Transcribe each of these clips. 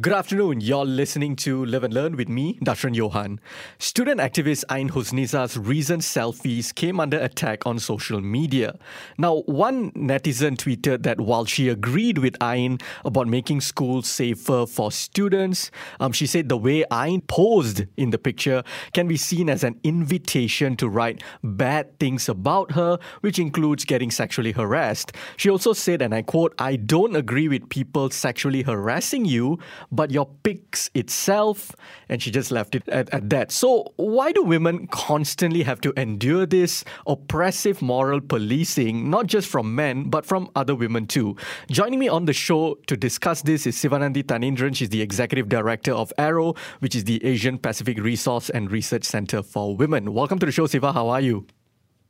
Good afternoon. You're listening to Live and Learn with me, Dashran Johan. Student activist Ain Husniza's recent selfies came under attack on social media. Now, one netizen tweeted that while she agreed with Ain about making schools safer for students, um, she said the way Ain posed in the picture can be seen as an invitation to write bad things about her, which includes getting sexually harassed. She also said, and I quote, I don't agree with people sexually harassing you but your pics itself. And she just left it at, at that. So, why do women constantly have to endure this oppressive moral policing, not just from men, but from other women too? Joining me on the show to discuss this is Sivananthi Thanenthiran. She's the executive director of ARROW, which is the Asian Pacific Resource and Research Center for Women. Welcome to the show, Siva. How are you?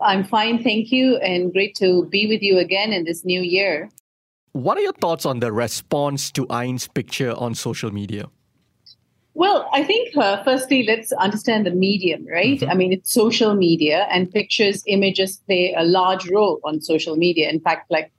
I'm fine, thank you, and great to be with you again in this new year. What are your thoughts on the response to Ain's picture on social media? Well, I think uh, firstly, let's understand the medium, right? Mm-hmm. I mean, it's social media, and pictures, images play a large role on social media. In fact, like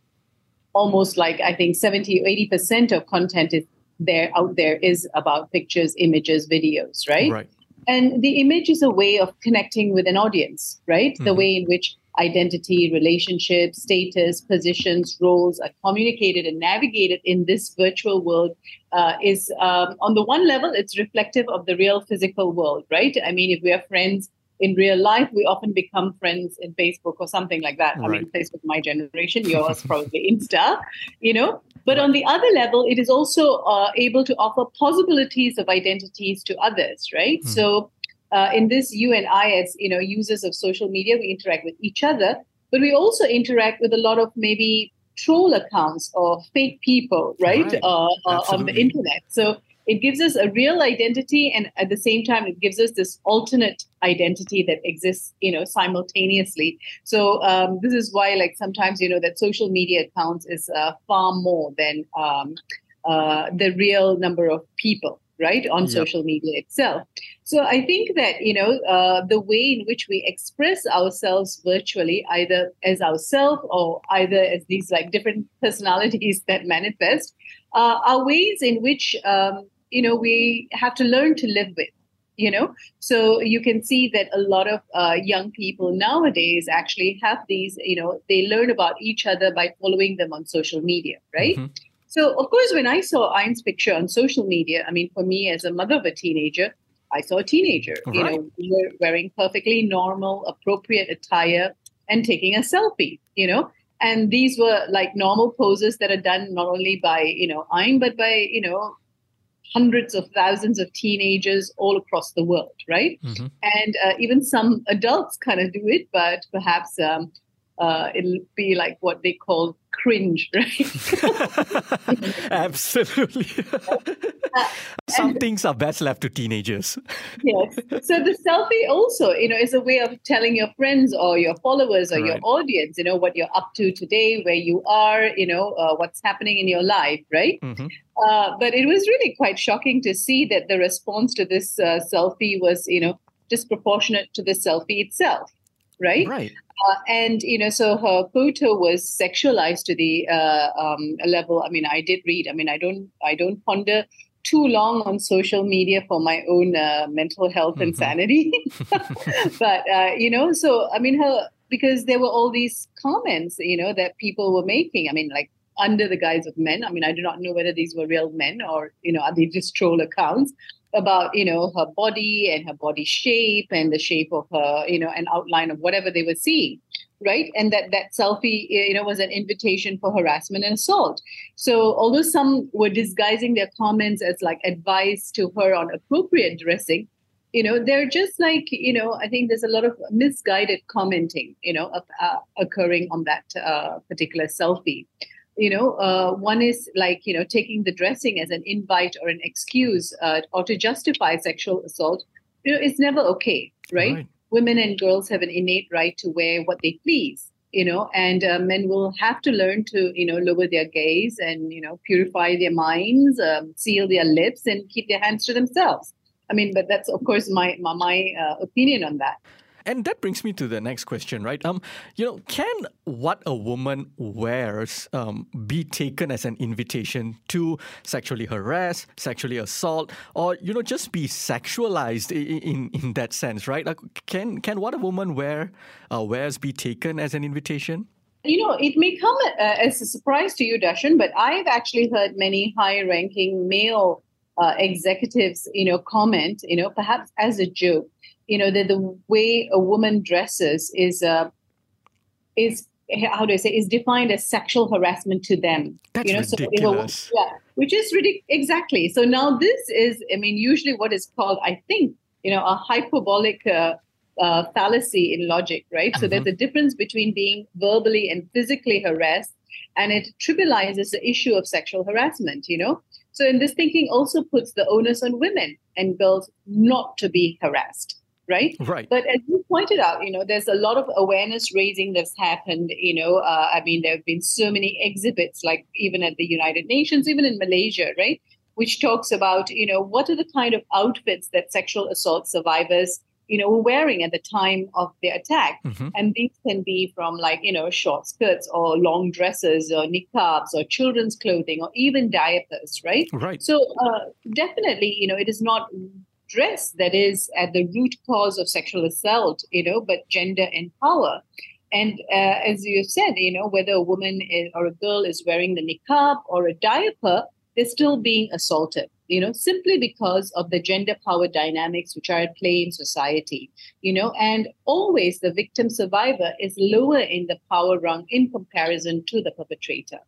almost like I think 70 or 80% of content is there out there is about pictures, images, videos, right? Right. And the image is a way of connecting with an audience, right? Mm-hmm. The way in which identity, relationships, status, positions, roles are communicated and navigated in this virtual world uh, is, um, on the one level, it's reflective of the real physical world, right? I mean, if we are friends in real life, we often become friends in Facebook or something like that. Right. I mean, Facebook, my generation, yours probably Insta, you know. But on the other level, it is also uh, able to offer possibilities of identities to others, right? Mm. So uh, in this you and i as you know users of social media we interact with each other but we also interact with a lot of maybe troll accounts or fake people right, right. Uh, uh, on the internet. So it gives us a real identity and at the same time it gives us this alternate identity that exists you know simultaneously. So um, this is why like sometimes you know that social media accounts is uh, far more than um, uh, the real number of people right on yep. social media itself so i think that you know uh, the way in which we express ourselves virtually either as ourselves or either as these like different personalities that manifest uh, are ways in which um, you know we have to learn to live with you know so you can see that a lot of uh, young people nowadays actually have these you know they learn about each other by following them on social media right mm-hmm. So, of course, when I saw Ain's picture on social media, I mean, for me as a mother of a teenager, I saw a teenager, you know, wearing perfectly normal, appropriate attire and taking a selfie, you know. And these were like normal poses that are done not only by, you know, Ain, but by, you know, hundreds of thousands of teenagers all across the world, right? Mm-hmm. And uh, even some adults kind of do it, but perhaps um, uh, it'll be like what they call cringe, right? Absolutely. Uh, Some and, things are best left to teenagers. yes. So the selfie also, you know, is a way of telling your friends or your followers or right. your audience, you know, what you're up to today, where you are, you know, uh, what's happening in your life, right? Mm-hmm. Uh, but it was really quite shocking to see that the response to this uh, selfie was, you know, disproportionate to the selfie itself right? Right. Uh, and you know, so her photo was sexualized to the uh, um, level. I mean, I did read. I mean, I don't, I don't ponder too long on social media for my own uh, mental health and mm-hmm. sanity. but uh, you know, so I mean, her because there were all these comments, you know, that people were making. I mean, like under the guise of men. I mean, I do not know whether these were real men or you know, are they just troll accounts? About you know her body and her body shape and the shape of her you know an outline of whatever they were seeing right? And that that selfie you know was an invitation for harassment and assault. So although some were disguising their comments as like advice to her on appropriate dressing you know they're just like you know i think there's a lot of misguided commenting you know uh, occurring on that uh, particular selfie you know uh, one is like you know taking the dressing as an invite or an excuse uh, or to justify sexual assault you know it's never okay right? right? women and girls have an innate right to wear what they please you know and uh, men will have to learn to you know lower their gaze and you know purify their minds um, seal their lips and keep their hands to themselves i mean but that's of course my my, my uh, opinion on that And that brings me to the next question, right? Um, you know, can what a woman wears um, be taken as an invitation to sexually harass, sexually assault, or you know, just be sexualized in in, that sense, right? Like, can can what a woman wear uh, wears be taken as an invitation? You know, it may come uh, as a surprise to you, Darshan, but I've actually heard many high-ranking male uh, executives, you know, comment, you know, perhaps as a joke, you know, that the way a woman dresses is uh, is how do I say is defined as sexual harassment to them. That's you know, ridiculous. So, yeah, which is ridiculous. Exactly. So now this is, I mean, usually what is called, I think, you know, a hyperbolic uh, uh, fallacy in logic, right? So there's Mm-hmm. a difference between being verbally and physically harassed, and it trivializes the issue of sexual harassment, you know? So, in this thinking also puts the onus on women and girls not to be harassed, right? Right. But as you pointed out, you know, there's a lot of awareness raising that's happened. You know, uh, I mean, there have been so many exhibits, like even at the United Nations, even in Malaysia, right, which talks about, you know, what are the kind of outfits that sexual assault survivors, you know, were wearing at the time of the attack. Mhm. And these can be from like, you know, short skirts or long dresses or niqabs or children's clothing or even diapers, right? Right. So uh, definitely, you know, it is not dress that is at the root cause of sexual assault, you know, but gender and power. And uh, as you said, you know, whether a woman is, or a girl is wearing the niqab or a diaper, they're still being assaulted, you know, simply because of the gender power dynamics which are at play in society, you know, and always the victim survivor is lower in the power rung in comparison to the perpetrator.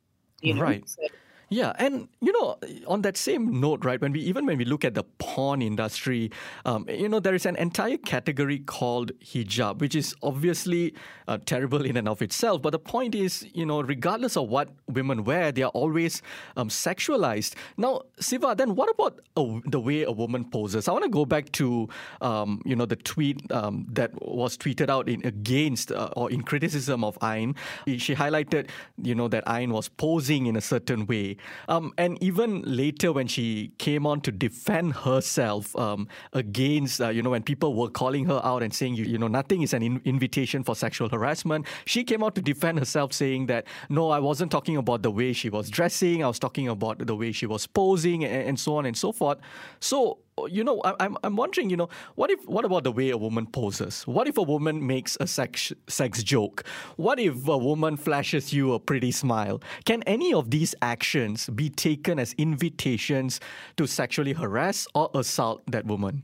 You know? Right. So- Yeah, and you know, on that same note, right? When we even when we look at the porn industry, um, you know, there is an entire category called hijab, which is obviously uh, terrible in and of itself. But the point is, you know, regardless of what women wear, they are always um, sexualized. Now, Siva, then what about a, the way a woman poses? I want to go back to, um, you know, the tweet um, that was tweeted out in against uh, or in criticism of Ain. She highlighted, you know, that Ain was posing in a certain way. Um, and even later, when she came on to defend herself um, against, uh, you know, when people were calling her out and saying, you, you know, nothing is an in- invitation for sexual harassment, she came out to defend herself, saying that, no, I wasn't talking about the way she was dressing, I was talking about the way she was posing, and, and so on and so forth. So, you know, I- I'm I'm wondering, you know, what if what about the way a woman poses? What if a woman makes a sex sex joke? What if a woman flashes you a pretty smile? Can any of these actions be taken as invitations to sexually harass or assault that woman?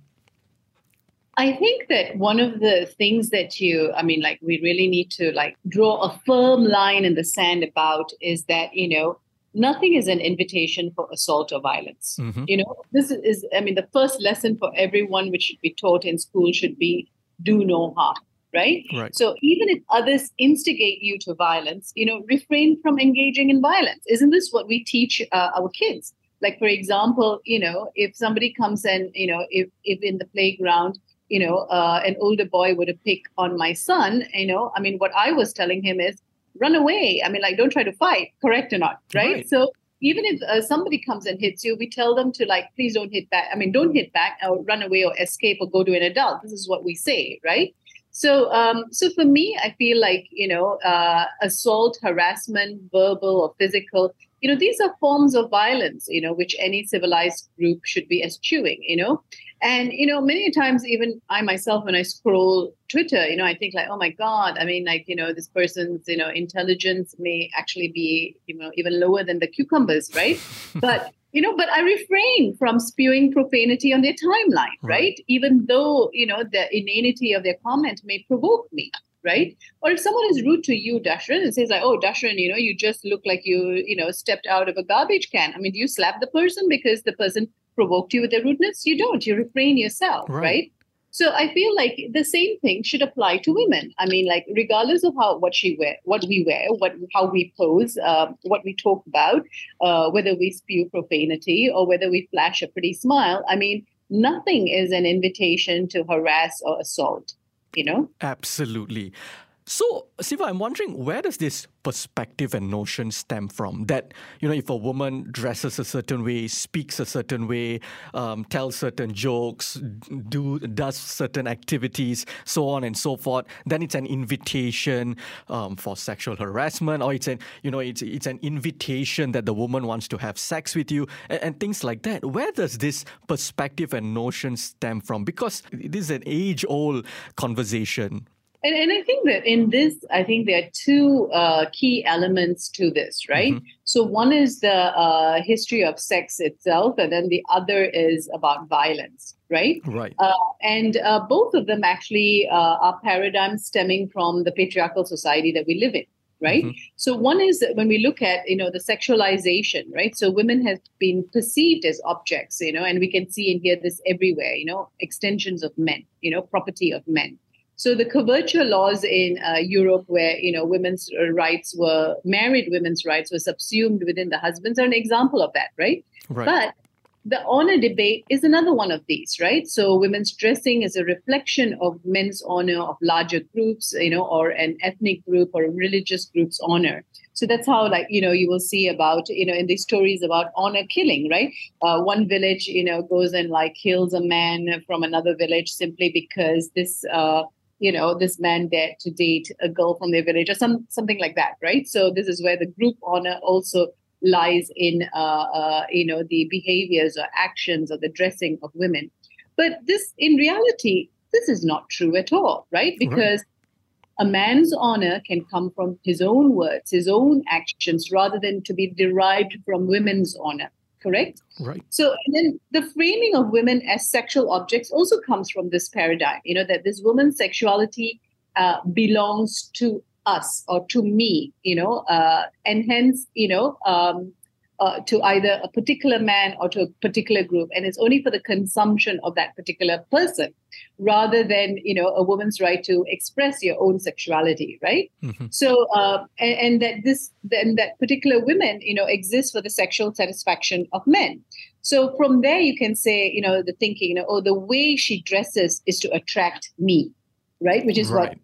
I think that one of the things that you, I mean, like we really need to like draw a firm line in the sand about is that, you know, nothing is an invitation for assault or violence. Mhm. You know, this is, I mean, the first lesson for everyone which should be taught in school should be do no harm, right? Right. So even if others instigate you to violence, you know, refrain from engaging in violence. Isn't this what we teach uh, our kids? Like, for example, you know, if somebody comes and, you know, if, if in the playground, you know, uh, an older boy would to pick on my son, you know, I mean, what I was telling him is run away. I mean, like, don't try to fight, correct or not, right? Right. So even if uh, somebody comes and hits you, we tell them to like, please don't hit back. I mean, don't hit back or run away or escape or go to an adult. This is what we say, right? So, um, so for me, I feel like you know, uh, assault, harassment, verbal or physical, you know, these are forms of violence, you know, which any civilized group should be eschewing, you know. And you know, many times, even I myself, when I scroll Twitter, you know, I think like, oh my God, I mean, like, you know, this person's, you know, intelligence may actually be, you know, even lower than the cucumbers, right? but you know, but I refrain from spewing profanity on their timeline, Right. right? Even though, you know, the inanity of their comment may provoke me, right? Or if someone is rude to you, Dashran, and says like, oh, Dashran, you know, you just look like you, you know, stepped out of a garbage can. I mean, do you slap the person because the person provoked you with their rudeness? You don't. You refrain yourself, Right. right? So I feel like the same thing should apply to women. I mean, like regardless of how what she wear, what we wear, what how we pose, uh, what we talk about, uh, whether we spew profanity or whether we flash a pretty smile. I mean, nothing is an invitation to harass or assault. You know. Absolutely. So, Siva, I'm wondering where does this perspective and notion stem from? That, you know, if a woman dresses a certain way, speaks a certain way, um, tells certain jokes, do does certain activities, so on and so forth, then it's an invitation um, for sexual harassment, or it's an, you know, it's, it's an invitation that the woman wants to have sex with you, and, and things like that. Where does this perspective and notion stem from? Because this is an age-old conversation. And, and I think that in this, I think there are two uh, key elements to this, right? Mm-hmm. So one is the uh, history of sex itself, and then the other is about violence, right? Right. Uh, and uh, both of them actually uh, are paradigms stemming from the patriarchal society that we live in, right? Mm-hmm. So one is that when we look at you know the sexualization, right? So women have been perceived as objects, you know, and we can see and hear this everywhere, you know, extensions of men, you know, property of men. So the coverture laws in uh, Europe, where you know women's rights were married women's rights were subsumed within the husbands, are an example of that, right? right. But the honor debate is another one of these, right? So women's dressing is a reflection of men's honor of larger groups, you know, or an ethnic group or a religious group's honor. So that's how, like, you know, you will see about, you know, in these stories about honor killing, right? Uh, one village, you know, goes and like kills a man from another village simply because this. Uh, you know this man dared to date a girl from their village or some something like that right? So this is where the group honor also lies in uh, uh, you know the behaviors or actions or the dressing of women. But this in reality this is not true at all right? Because right. a man's honor can come from his own words his own actions rather than to be derived from women's honor correct? Right. So and then the framing of women as sexual objects also comes from this paradigm, you know, that this woman's sexuality uh, belongs to us or to me, you know, uh, and hence, you know, um, uh, to either a particular man or to a particular group and it's only for the consumption of that particular person rather than you know a woman's right to express your own sexuality right mm-hmm. so uh, and, and, that this then that particular women you know exist for the sexual satisfaction of men so from there you can say you know the thinking you know oh the way she dresses is to attract me right which is right. what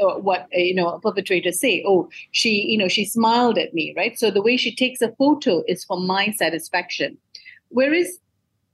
uh, what uh, you know perpetrators say oh she you know she smiled at me right? So the way she takes a photo is for my satisfaction. Whereas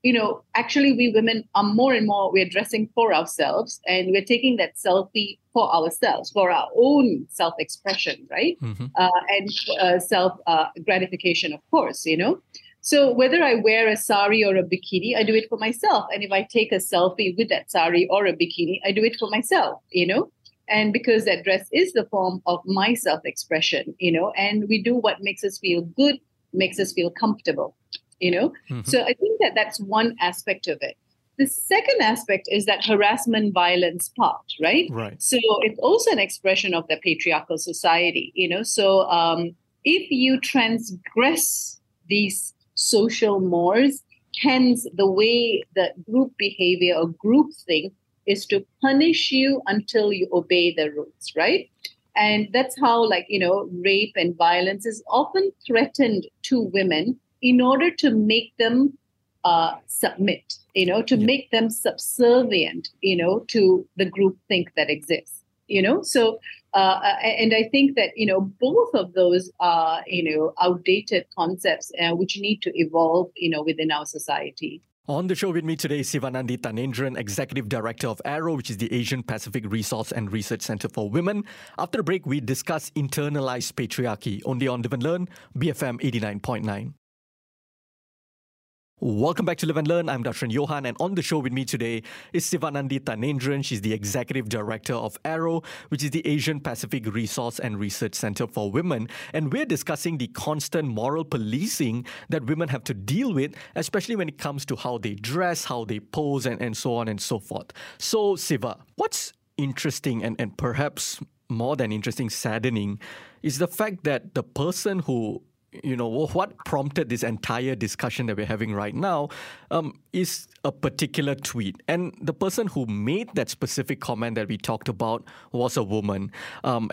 you know actually we women are more and more we're dressing for ourselves and we're taking that selfie for ourselves for our own self-expression right? Mm-hmm. uh, and uh, self gratification of course you know? So whether I wear a sari or a bikini, I do it for myself. And if I take a selfie with that sari or a bikini, I do it for myself, you know and because that dress is the form of my self expression you know and we do what makes us feel good makes us feel comfortable you know? Mm-hmm. so i think that that's one aspect of it. The second aspect is that harassment violence part right? Right. So it's also an expression of the patriarchal society you know? So um, if you transgress these social mores hence the way the group behavior or group thing is to punish you until you obey the rules, right? And that's how, like, you know, rape and violence is often threatened to women in order to make them uh, submit, you know, to make them subservient, you know, to the group think that exists, you know. So, uh, and I think that, you know, both of those are, you know, outdated concepts uh, which need to evolve, you know, within our society. On the show with me today, is Sivananthi Thanenthiran, Executive Director of ARROW, which is the Asian Pacific Resource and Research Center for Women. After the break, we discuss internalized patriarchy, only on Live and Learn, BFM 89.9. Welcome back to Live and Learn. I'm Dr. Johan, and on the show with me today is Sivananthi Thanenthiran. She's the Executive Director of ARROW, which is the Asian Pacific Resource and Research Center for Women. And we're discussing the constant moral policing that women have to deal with, especially when it comes to how they dress, how they pose, and, and so on and so forth. So, Siva, what's interesting and, and perhaps more than interesting, saddening, is the fact that the person who you know, what prompted this entire discussion that we're having right now um, is a particular tweet. And the person who made that specific comment that we talked about was a woman. Um,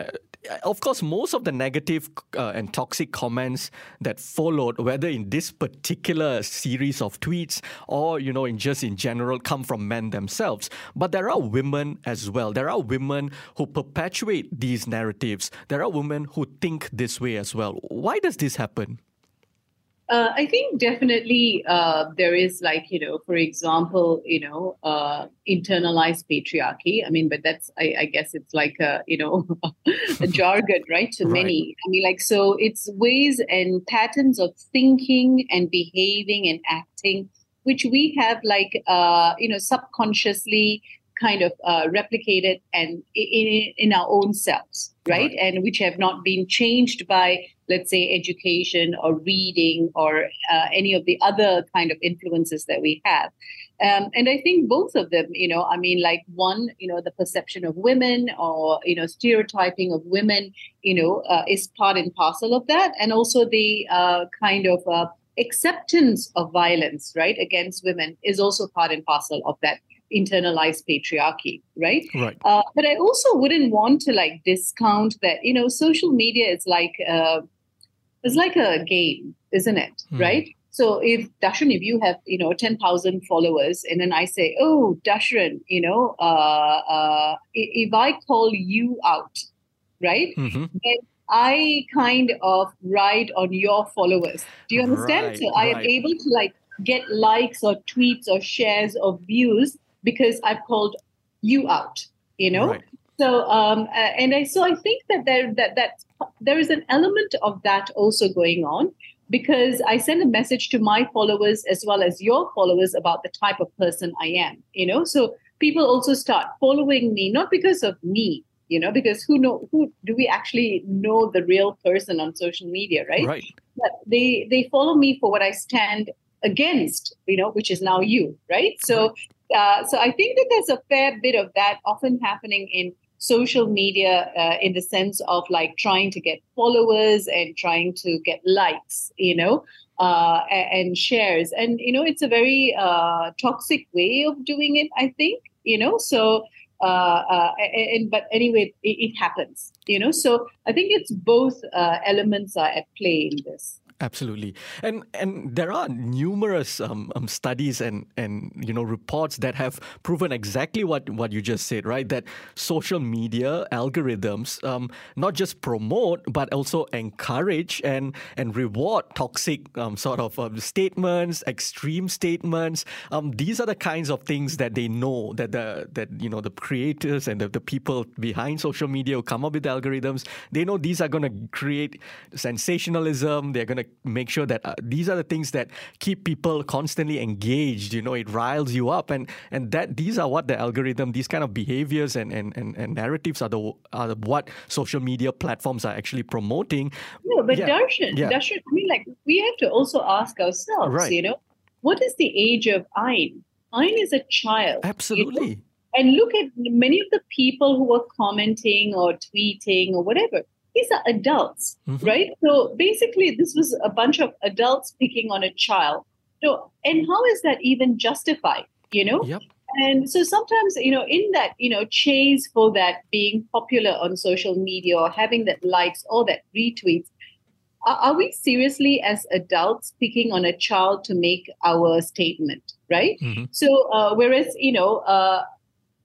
of course, most of the negative uh, and toxic comments that followed, whether in this particular series of tweets or you know in just in general, come from men themselves. But there are women as well. There are women who perpetuate these narratives. There are women who think this way as well. Why does this happen? Uh, I think definitely uh, there is like you know, for example, you know, uh, internalized patriarchy. I mean, but that's I, I guess it's like a you know a jargon, right? To right. many. I mean, like so, it's ways and patterns of thinking and behaving and acting which we have like uh, you know subconsciously kind of uh, replicated and in, in our own selves right? right? and which have not been changed by let's say education or reading or uh, any of the other kind of influences that we have um, and i think both of them you know i mean like one you know the perception of women or you know stereotyping of women you know uh, is part and parcel of that and also the uh, kind of uh, acceptance of violence right against women is also part and parcel of that internalized patriarchy, right? Right. Uh, but I also wouldn't want to like discount that. You know, social media is like uh, it's like a game, isn't it? Hmm. Right. So if Dashran, if you have you know ten thousand followers, and then I say, oh Dashran, you know, uh, uh, if I call you out, right, mm-hmm. then I kind of ride on your followers. Do you understand? Right, so I right. am able to like get likes or tweets or shares or views because I've called you out, you know? Right. So, um, uh, and I, so I think that there, that, that there is an element of that also going on because I send a message to my followers as well as your followers about the type of person I am, you know? So people also start following me, not because of me, you know, because who know, who do we actually know the real person on social media, right? Right. But they, they follow me for what I stand against, you know, which is now you, right? So uh, so I think that there's a fair bit of that often happening in social media uh, in the sense of like trying to get followers and trying to get likes, you know, uh, and shares. And, you know, it's a very uh, toxic way of doing it, I think, you know, so. Uh, and but anyway, it, it, happens, you know. So I think it's both elements are at play in this. Absolutely, and and there are numerous um, um, studies and and you know reports that have proven exactly what what you just said, right? That social media algorithms um, not just promote but also encourage and and reward toxic um, sort of um, statements, extreme statements. Um, these are the kinds of things that they know that the that you know the creators and the, the people behind social media who come up with algorithms. They know these are going to create sensationalism. They're going to make sure that uh, these are the things that keep people constantly engaged. You know, it riles you up, and and that these are what the algorithm, these kind of behaviors and and, and, and narratives are the are the, what social media platforms are actually promoting. No, but yeah. Darshan, yeah. Darshan, I mean, like we have to also ask ourselves, right. you know, what is the age of Ain? Ain is a child. Absolutely. You know? And look at many of the people who are commenting or tweeting or whatever these are adults, mm-hmm. right? So basically, this was a bunch of adults picking on a child. So, and how is that even justified? You know? Yep. And so sometimes, you know, in that, you know, chase for that being popular on social media or having that likes or that retweets, are, are we seriously as adults picking on a child to make our statement, right? Mm-hmm. So, uh, whereas, you know, uh,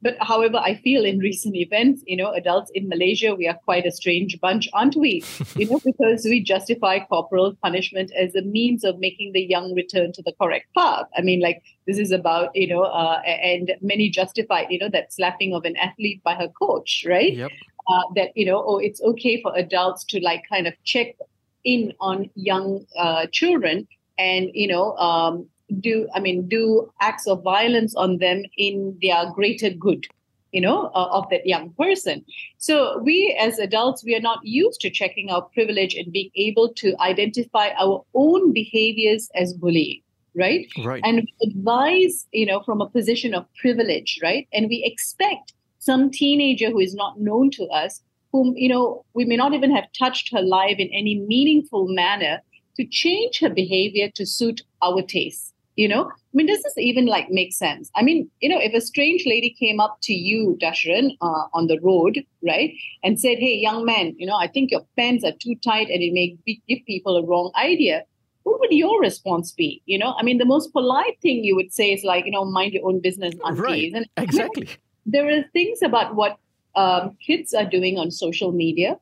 but however, I feel in recent events, you know, adults in Malaysia, we are quite a strange bunch, aren't we? you know, because we justify corporal punishment as a means of making the young return to the correct path. I mean, like this is about, you know, uh, and many justify, you know, that slapping of an athlete by her coach, right? Yep. Uh, that, you know, oh, it's okay for adults to like kind of check in on young uh, children and, you know, um, do i mean do acts of violence on them in their greater good you know uh, of that young person. So we as adults we are not used to checking our privilege and being able to identify our own behaviors as bullying right? Right. And advise you know from a position of privilege right? And we expect some teenager who is not known to us whom you know we may not even have touched her life in any meaningful manner to change her behavior to suit our tastes you know? I mean does this even like make sense? I mean you know if a strange lady came up to you dashran uh, on the road right and said hey young man you know i think your pants are too tight and it may be, give people a wrong idea what would your response be? You know i mean the most polite thing you would say is like you know mind your own business aunties. right. And exactly I mean, there are things about what um, kids are doing on social media.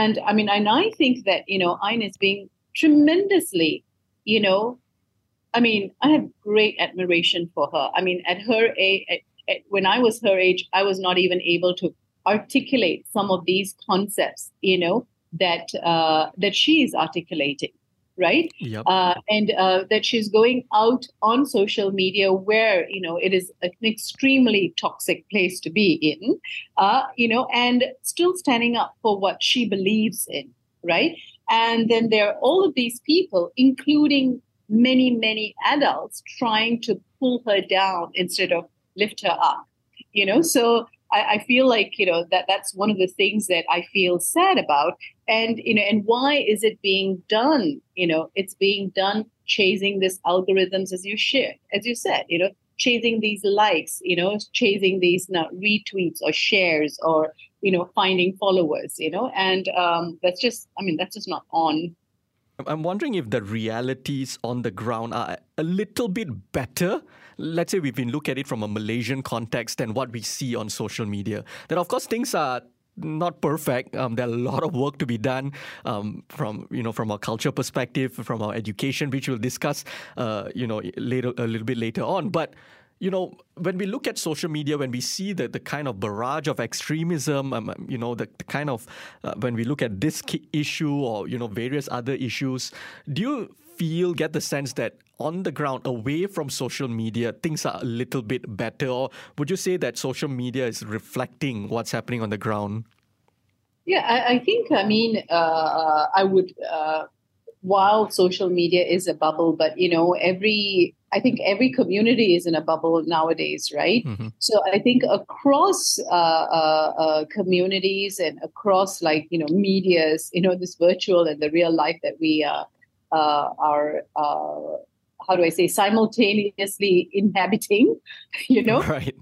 And i mean and i think that you know Ain is being tremendously you know I mean, I have great admiration for her. I mean, at her age, at, at, when I was her age, I was not even able to articulate some of these concepts, you know, that uh, that she is articulating, right? Yep. Uh, and uh, that she's going out on social media where you know it is an extremely toxic place to be in, uh, you know, and still standing up for what she believes in, right? And then there are all of these people, including many, many adults trying to pull her down instead of lift her up. You know, so I, I, feel like you know that that's one of the things that I feel sad about. And you know, and why is it being done? You know, it's being done chasing this algorithms as you share, as you said. You know, chasing these likes. You know, chasing these know, retweets or shares or you know finding followers. You know, and um, that's just I mean that's just not on I'm wondering if the realities on the ground are a little bit better. Let's say we've been look at it from a Malaysian context than what we see on social media. That, of course, things are not perfect. Um, there are a lot of work to be done um, from you know from our culture perspective, from our education, which we'll discuss uh, you know later a little bit later on. But you know, when we look at social media, when we see the, the kind of barrage of extremism, um, um you know, the, the kind of, uh, when we look at this issue or, you know, various other issues, do you feel, get the sense that on the ground, away from social media, things are a little bit better? Or would you say that social media is reflecting what's happening on the ground? Yeah, I, I think, I mean, uh, uh I would, uh, while social media is a bubble, but, you know, every I think every community is in a bubble nowadays, right? Mm-hmm. So I think across uh, uh, uh, communities and across like you know media's, you know, this virtual and the real life that we uh, uh, are. Uh, how do I say simultaneously inhabiting? You know, right.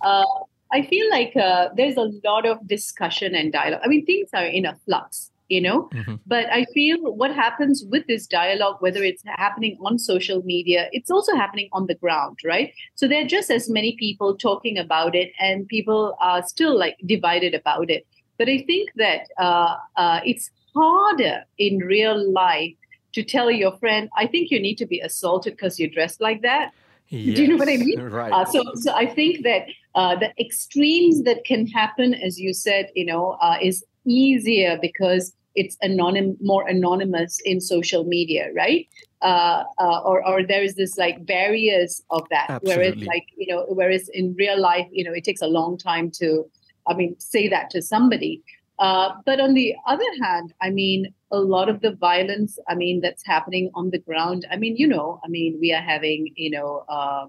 I feel like there's a lot of discussion and dialogue. I mean, things are in a flux you know mm-hmm. but i feel what happens with this dialogue whether it's happening on social media it's also happening on the ground right so there are just as many people talking about it and people are still like divided about it but i think that uh, uh, it's harder in real life to tell your friend i think you need to be assaulted because you're dressed like that Yes, Do you know what I mean? Right. Uh, so, so I think that uh, the extremes that can happen, as you said, you know, uh, is easier because it's anonym, more anonymous in social media, right? Uh, uh, or or there is this like barriers of that, Absolutely. whereas like you know, whereas in real life, you know, it takes a long time to, I mean, say that to somebody. Uh, but on the other hand, I mean, a lot of the violence, I mean, that's happening on the ground. I mean, you know, I mean, we are having, you know, uh,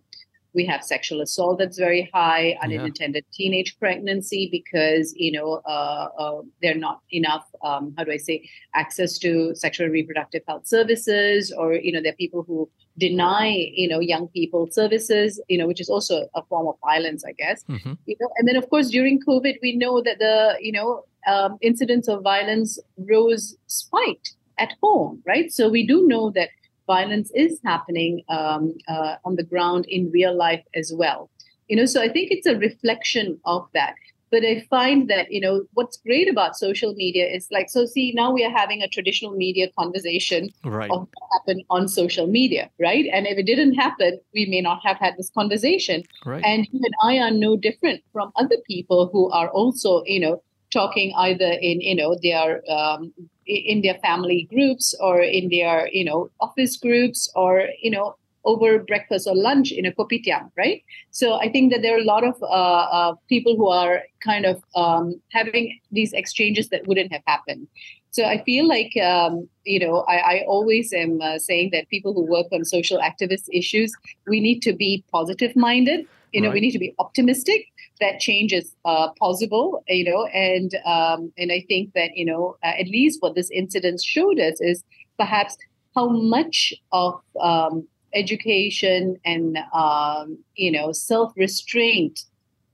we have sexual assault that's very high, unintended yeah. teenage pregnancy because you know uh, uh, they're not enough. Um, how do I say access to sexual reproductive health services, or you know there are people who deny you know young people services, you know which is also a form of violence, I guess. Mm-hmm. You know, and then of course during COVID we know that the you know um, incidents of violence rose spiked at home, right? So we do know that violence is happening um, uh, on the ground in real life as well. You know, so I think it's a reflection of that. But I find that, you know, what's great about social media is like, so see, now we are having a traditional media conversation right. of what happened on social media, right? And if it didn't happen, we may not have had this conversation. Right. And you and I are no different from other people who are also, you know, talking either in you know their um, in their family groups or in their you know office groups or you know over breakfast or lunch in a kopitiam, right? So I think that there are a lot of uh, uh, people who are kind of um, having these exchanges that wouldn't have happened. So I feel like um, you know I, I always am uh, saying that people who work on social activist issues we need to be positive minded. You know, right. we need to be optimistic that change is uh, possible, you know, and um, and I think that you know uh, at least what this incident showed us is perhaps how much of um, education and um, you know self restraint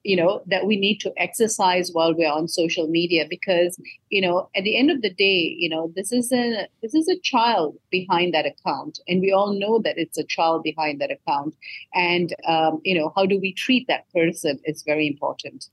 you know that we need to exercise while we're on social media because you know at the end of the day you know this is a this is a child behind that account. And we all know that it's a child behind that account. And um, you know how do we treat that person is very important.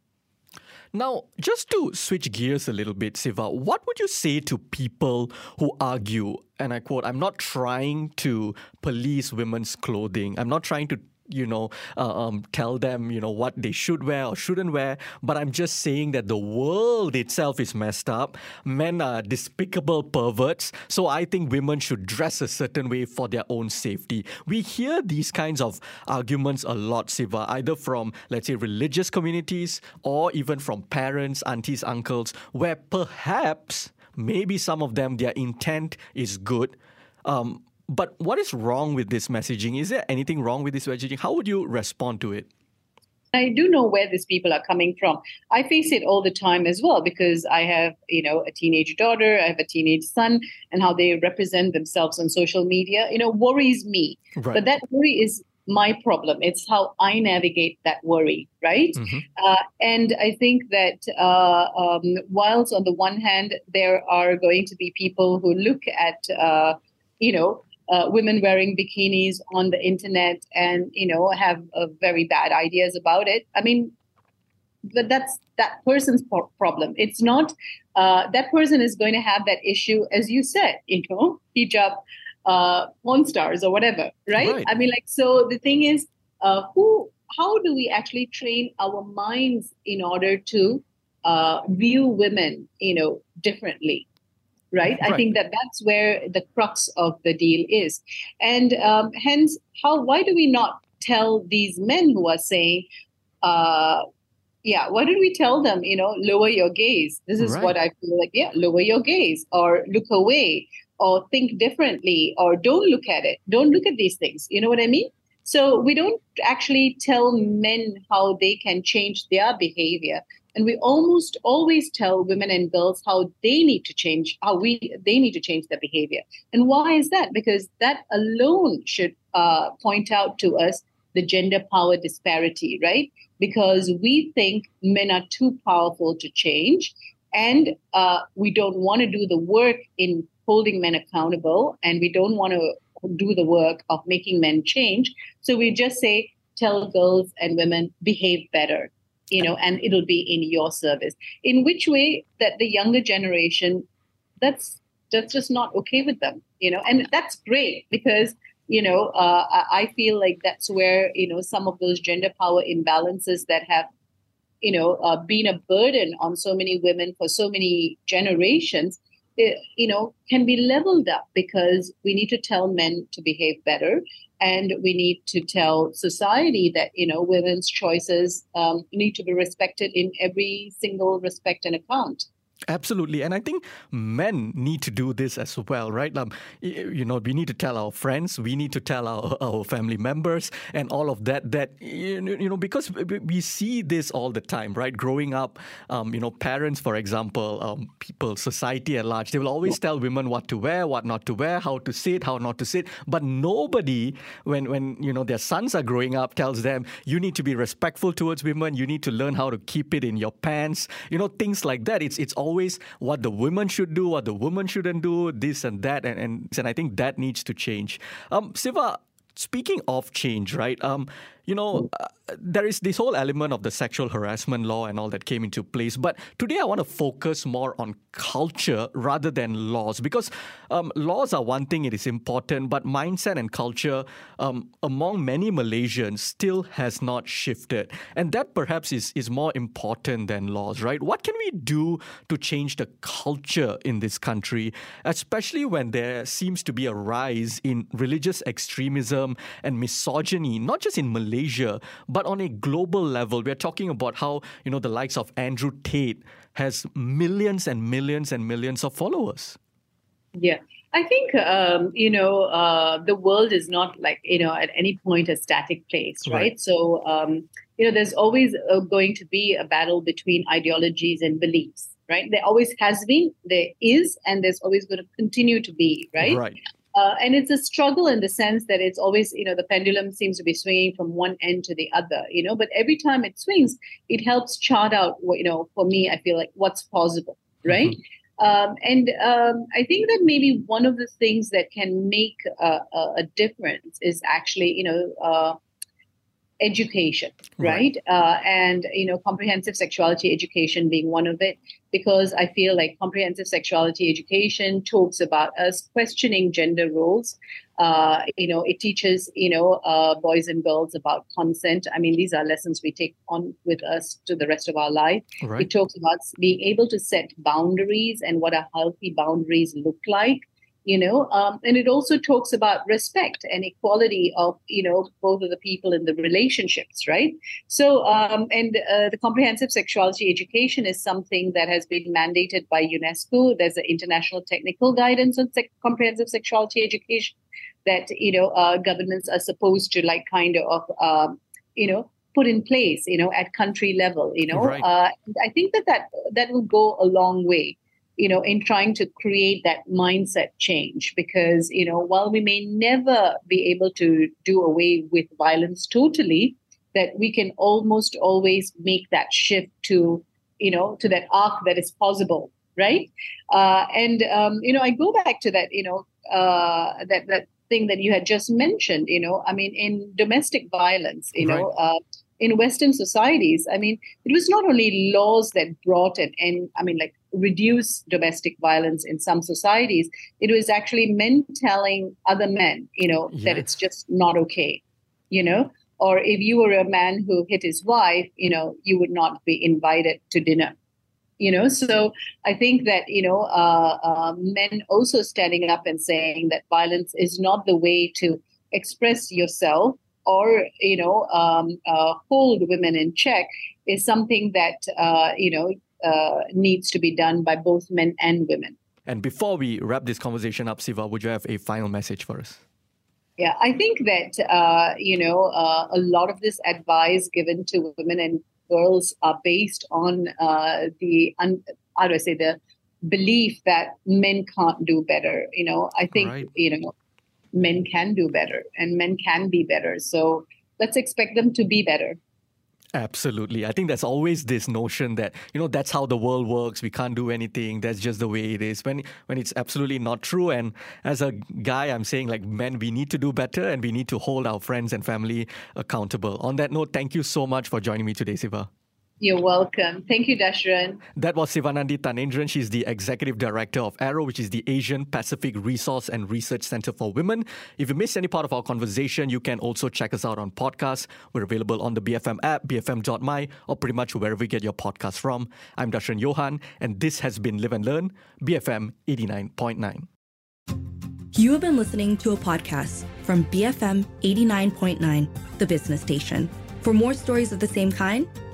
Now, just to switch gears a little bit, Siva, what would you say to people who argue, and I quote, I'm not trying to police women's clothing, I'm not trying to you know, uh, um, tell them, you know, what they should wear or shouldn't wear. But I'm just saying that the world itself is messed up. Men are despicable perverts. So I think women should dress a certain way for their own safety. We hear these kinds of arguments a lot, Siva, either from, let's say, religious communities or even from parents, aunties, uncles, where perhaps maybe some of them, their intent is good. Um, but what is wrong with this messaging? Is there anything wrong with this messaging? How would you respond to it? I do know where these people are coming from. I face it all the time as well because I have, you know, a teenage daughter, I have a teenage son, and how they represent themselves on social media, you know, worries me. Right. But that worry is my problem. It's how I navigate that worry, right? Mm-hmm. Uh, and I think that uh, um, whilst on the one hand there are going to be people who look at, uh, you know, uh, women wearing bikinis on the internet and you know have uh, very bad ideas about it i mean but that's that person's problem it's not uh, that person is going to have that issue as you said you know hijab uh, porn stars or whatever right? right? i mean like so the thing is uh, who how do we actually train our minds in order to uh, view women you know differently right? right? I think that that's where the crux of the deal is, and um, hence, how why do we not tell these men who are saying, uh, yeah, why don't we tell them, you know, lower your gaze? This is right. what I feel like. Yeah, lower your gaze, or look away, or think differently, or don't look at it. Don't look at these things. You know what I mean? So we don't actually tell men how they can change their behavior and we almost always tell women and girls how they need to change how we they need to change their behavior. And why is that? Because that alone should uh, point out to us the gender power disparity right? Because we think men are too powerful to change and uh, we don't want to do the work in holding men accountable and we don't want to do the work of making men change. So we just say tell girls and women behave better you know, and it'll be in your service. In which way that the younger generation, that's that's just not okay with them, you know, and that's great because you know uh, I feel like that's where you know some of those gender power imbalances that have you know uh, been a burden on so many women for so many generations it, you know can be leveled up because we need to tell men to behave better and we need to tell society that you know women's choices um, need to be respected in every single respect and account Absolutely. And I think men need to do this as well, right? Um, you know, we need to tell our friends, we need to tell our, our family members and all of that, that, you know, because we see this all the time, right? Growing up, um, you know, parents, for example, um, people, society at large, they will always tell women what to wear, what not to wear, how to sit, how not to sit. But nobody, when, when, you know, their sons are growing up, tells them, you need to be respectful towards women, you need to learn how to keep it in your pants, you know, things like that. It's, it's all always what the women should do, what the woman shouldn't do, this and that, and and, and I think that needs to change. Um, Siva, speaking of change, right? Um, you know, uh, there is this whole element of the sexual harassment law and all that came into place. But today I want to focus more on culture rather than laws because um, laws are one thing, it is important, but mindset and culture um, among many Malaysians still has not shifted. And that perhaps is, is more important than laws, right? What can we do to change the culture in this country, especially when there seems to be a rise in religious extremism and misogyny, not just in Malaysia? Malaysia, but on a global level, we're talking about how, you know, the likes of Andrew Tate has millions and millions and millions of followers. Yeah. I think um, you know uh, the world is not like you know at any point a static place, right? right. So um, you know there's always uh, going to be a battle between ideologies and beliefs, right? There always has been, there is, and there's always going to continue to be, right? Right. Uh, and it's a struggle in the sense that it's always, you know, the pendulum seems to be swinging from one end to the other, you know, but every time it swings, it helps chart out what, you know, for me, I feel like what's possible, right? Mm-hmm. Um, and um, I think that maybe one of the things that can make a, a difference is actually, you know, uh, education, right? right. Uh, and you know, comprehensive sexuality education being one of it, because I feel like comprehensive sexuality education talks about us questioning gender roles. Uh, you know, it teaches you know uh, boys and girls about consent. I mean, these are lessons we take on with us to the rest of our life. Right. It talks about being able to set boundaries and what a healthy boundaries look like you know um, and it also talks about respect and equality of you know both of the people in the relationships right? So um, and uh, the comprehensive sexuality education is something that has been mandated by unesco. There's an international technical guidance on comprehensive sexuality education that you know uh, governments are supposed to like kind of um, you know put in place you know at country level you know? Right. uh, i think that that that will go a long way you know, in trying to create that mindset change. Because, you know, while we may never be able to do away with violence totally, that we can almost always make that shift to, you know, to that arc that is possible, right? Uh, and, um, you know, I go back to that, you know, uh, that, that thing that you had just mentioned, you know, I mean, in domestic violence, you right. know, uh, in Western societies, I mean, it was not only laws that brought an end, I mean, like reduce domestic violence in some societies, it was actually men telling other men, you know, yes. that it's just not okay, you know. Or if you were a man who hit his wife, you know, you would not be invited to dinner. You know, so I think that you know, uh, uh, men also standing up and saying that violence is not the way to express yourself or you know um, uh, hold women in check is something that uh, you know uh, needs to be done by both men and women. And before we wrap this conversation up, Siva, would you have a final message for us? Yeah, I think that uh, you know uh, a lot of this advice given to women and girls are based on uh, the un- how do I say the belief that men can't do better. You know, I think right. you know men can do better and men can be better. So let's expect them to be better. Absolutely. I think there's always this notion that, you know, that's how the world works. We can't do anything. That's just the way it is. When when it's absolutely not true. And as a guy, I'm saying like, men, we need to do better and we need to hold our friends and family accountable. On that note, thank you so much for joining me today, Siva. You're welcome. Thank you, Dashran. That was Sivananthi Thanenthiran. She's the Executive Director of ARROW, which is the Asian Pacific Resource and Research Center for Women. If you missed any part of our conversation, you can also check us out on podcasts. We're available on the BFM app, bfm.my, or pretty much wherever you get your podcasts from. I'm Dashran Johan, and this has been Live and Learn, BFM 89.9. You have been listening to a podcast from BFM 89.9, the business station. For more stories of the same kind,